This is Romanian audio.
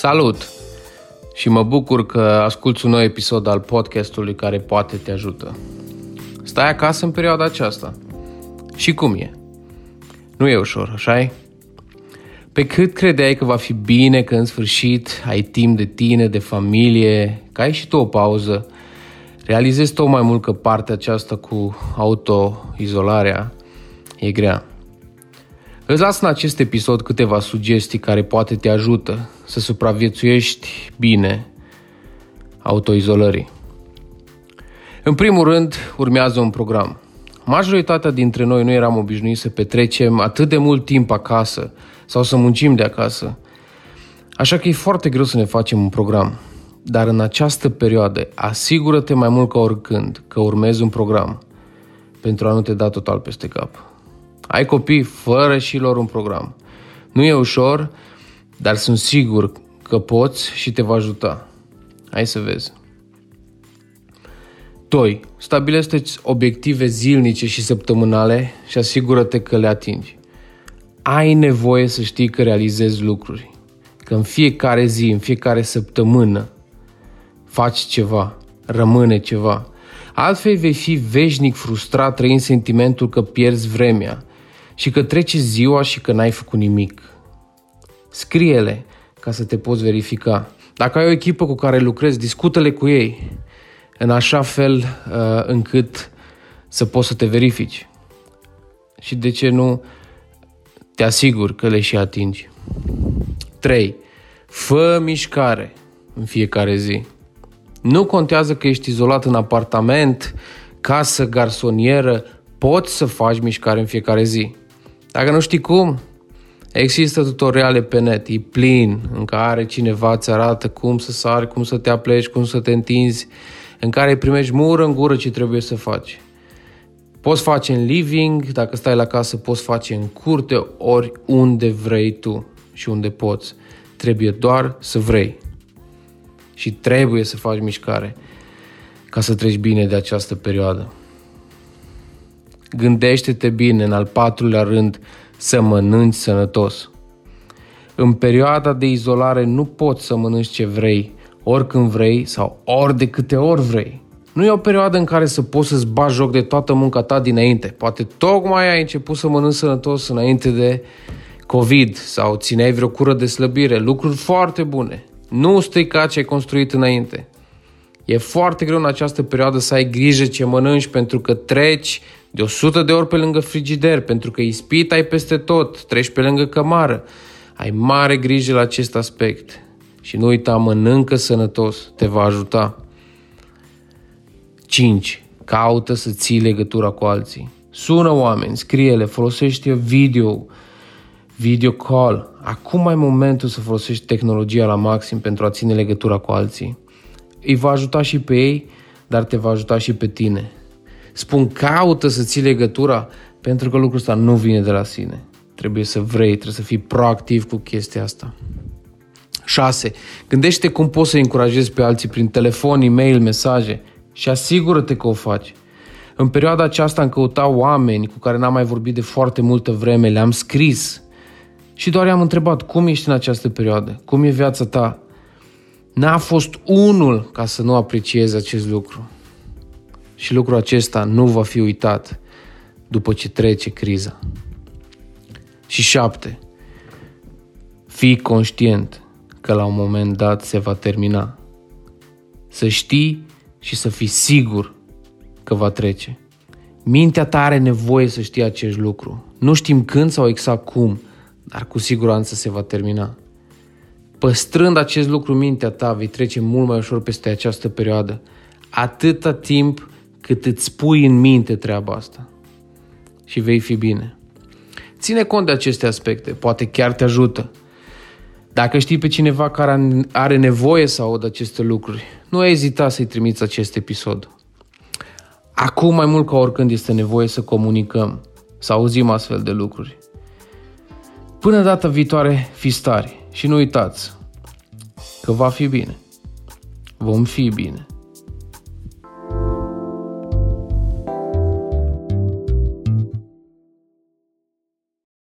Salut! Și mă bucur că asculți un nou episod al podcastului care poate te ajută. Stai acasă în perioada aceasta. Și cum e? Nu e ușor, așa -i? Pe cât credeai că va fi bine că în sfârșit ai timp de tine, de familie, că ai și tu o pauză, realizezi tot mai mult că partea aceasta cu autoizolarea e grea. Îți las în acest episod câteva sugestii care poate te ajută să supraviețuiești bine autoizolării. În primul rând, urmează un program. Majoritatea dintre noi nu eram obișnuiți să petrecem atât de mult timp acasă sau să muncim de acasă. Așa că e foarte greu să ne facem un program. Dar în această perioadă, asigură-te mai mult ca oricând că urmezi un program pentru a nu te da total peste cap. Ai copii fără și lor un program. Nu e ușor, dar sunt sigur că poți și te va ajuta. Hai să vezi. 2. Stabilește obiective zilnice și săptămânale și asigură-te că le atingi. Ai nevoie să știi că realizezi lucruri. Că în fiecare zi, în fiecare săptămână, faci ceva, rămâne ceva. Altfel vei fi veșnic frustrat trăind sentimentul că pierzi vremea și că trece ziua și că n-ai făcut nimic. Scrie-le ca să te poți verifica. Dacă ai o echipă cu care lucrezi, discută-le cu ei în așa fel uh, încât să poți să te verifici. Și de ce nu te asiguri că le și atingi. 3. Fă mișcare în fiecare zi. Nu contează că ești izolat în apartament, casă, garsonieră, poți să faci mișcare în fiecare zi. Dacă nu știi cum, există tutoriale pe net, e plin, în care cineva îți arată cum să sari, cum să te apleci, cum să te întinzi, în care primești mură în gură ce trebuie să faci. Poți face în living, dacă stai la casă, poți face în curte, ori unde vrei tu și unde poți. Trebuie doar să vrei. Și trebuie să faci mișcare ca să treci bine de această perioadă. Gândește-te bine în al patrulea rând să mănânci sănătos. În perioada de izolare nu poți să mănânci ce vrei, oricând vrei sau ori de câte ori vrei. Nu e o perioadă în care să poți să-ți bagi joc de toată munca ta dinainte. Poate tocmai ai început să mănânci sănătos înainte de COVID sau țineai vreo cură de slăbire. Lucruri foarte bune. Nu strica ce ai construit înainte. E foarte greu în această perioadă să ai grijă ce mănânci pentru că treci de 100 de ori pe lângă frigider, pentru că ispit ai peste tot, treci pe lângă cămară. Ai mare grijă la acest aspect. Și nu uita, mănâncă sănătos, te va ajuta. 5. Caută să ții legătura cu alții. Sună oameni, scrie-le, folosește video, video call. Acum ai momentul să folosești tehnologia la maxim pentru a ține legătura cu alții. Îi va ajuta și pe ei, dar te va ajuta și pe tine. Spun caută să ții legătura pentru că lucrul ăsta nu vine de la sine. Trebuie să vrei, trebuie să fii proactiv cu chestia asta. 6. Gândește cum poți să încurajezi pe alții prin telefon, e-mail, mesaje și asigură-te că o faci. În perioada aceasta am căutat oameni cu care n-am mai vorbit de foarte multă vreme, le-am scris și doar i-am întrebat cum ești în această perioadă, cum e viața ta. N-a fost unul ca să nu aprecieze acest lucru. Și lucrul acesta nu va fi uitat după ce trece criza. Și șapte. Fii conștient că la un moment dat se va termina. Să știi și să fii sigur că va trece. Mintea ta are nevoie să știe acest lucru. Nu știm când sau exact cum, dar cu siguranță se va termina. Păstrând acest lucru în mintea ta, vei trece mult mai ușor peste această perioadă, atâta timp cât îți pui în minte treaba asta. Și vei fi bine. Ține cont de aceste aspecte, poate chiar te ajută. Dacă știi pe cineva care are nevoie să audă aceste lucruri, nu ezita să-i trimiți acest episod. Acum mai mult ca oricând este nevoie să comunicăm, să auzim astfel de lucruri. Până data viitoare, fiți tari și nu uitați că va fi bine. Vom fi bine.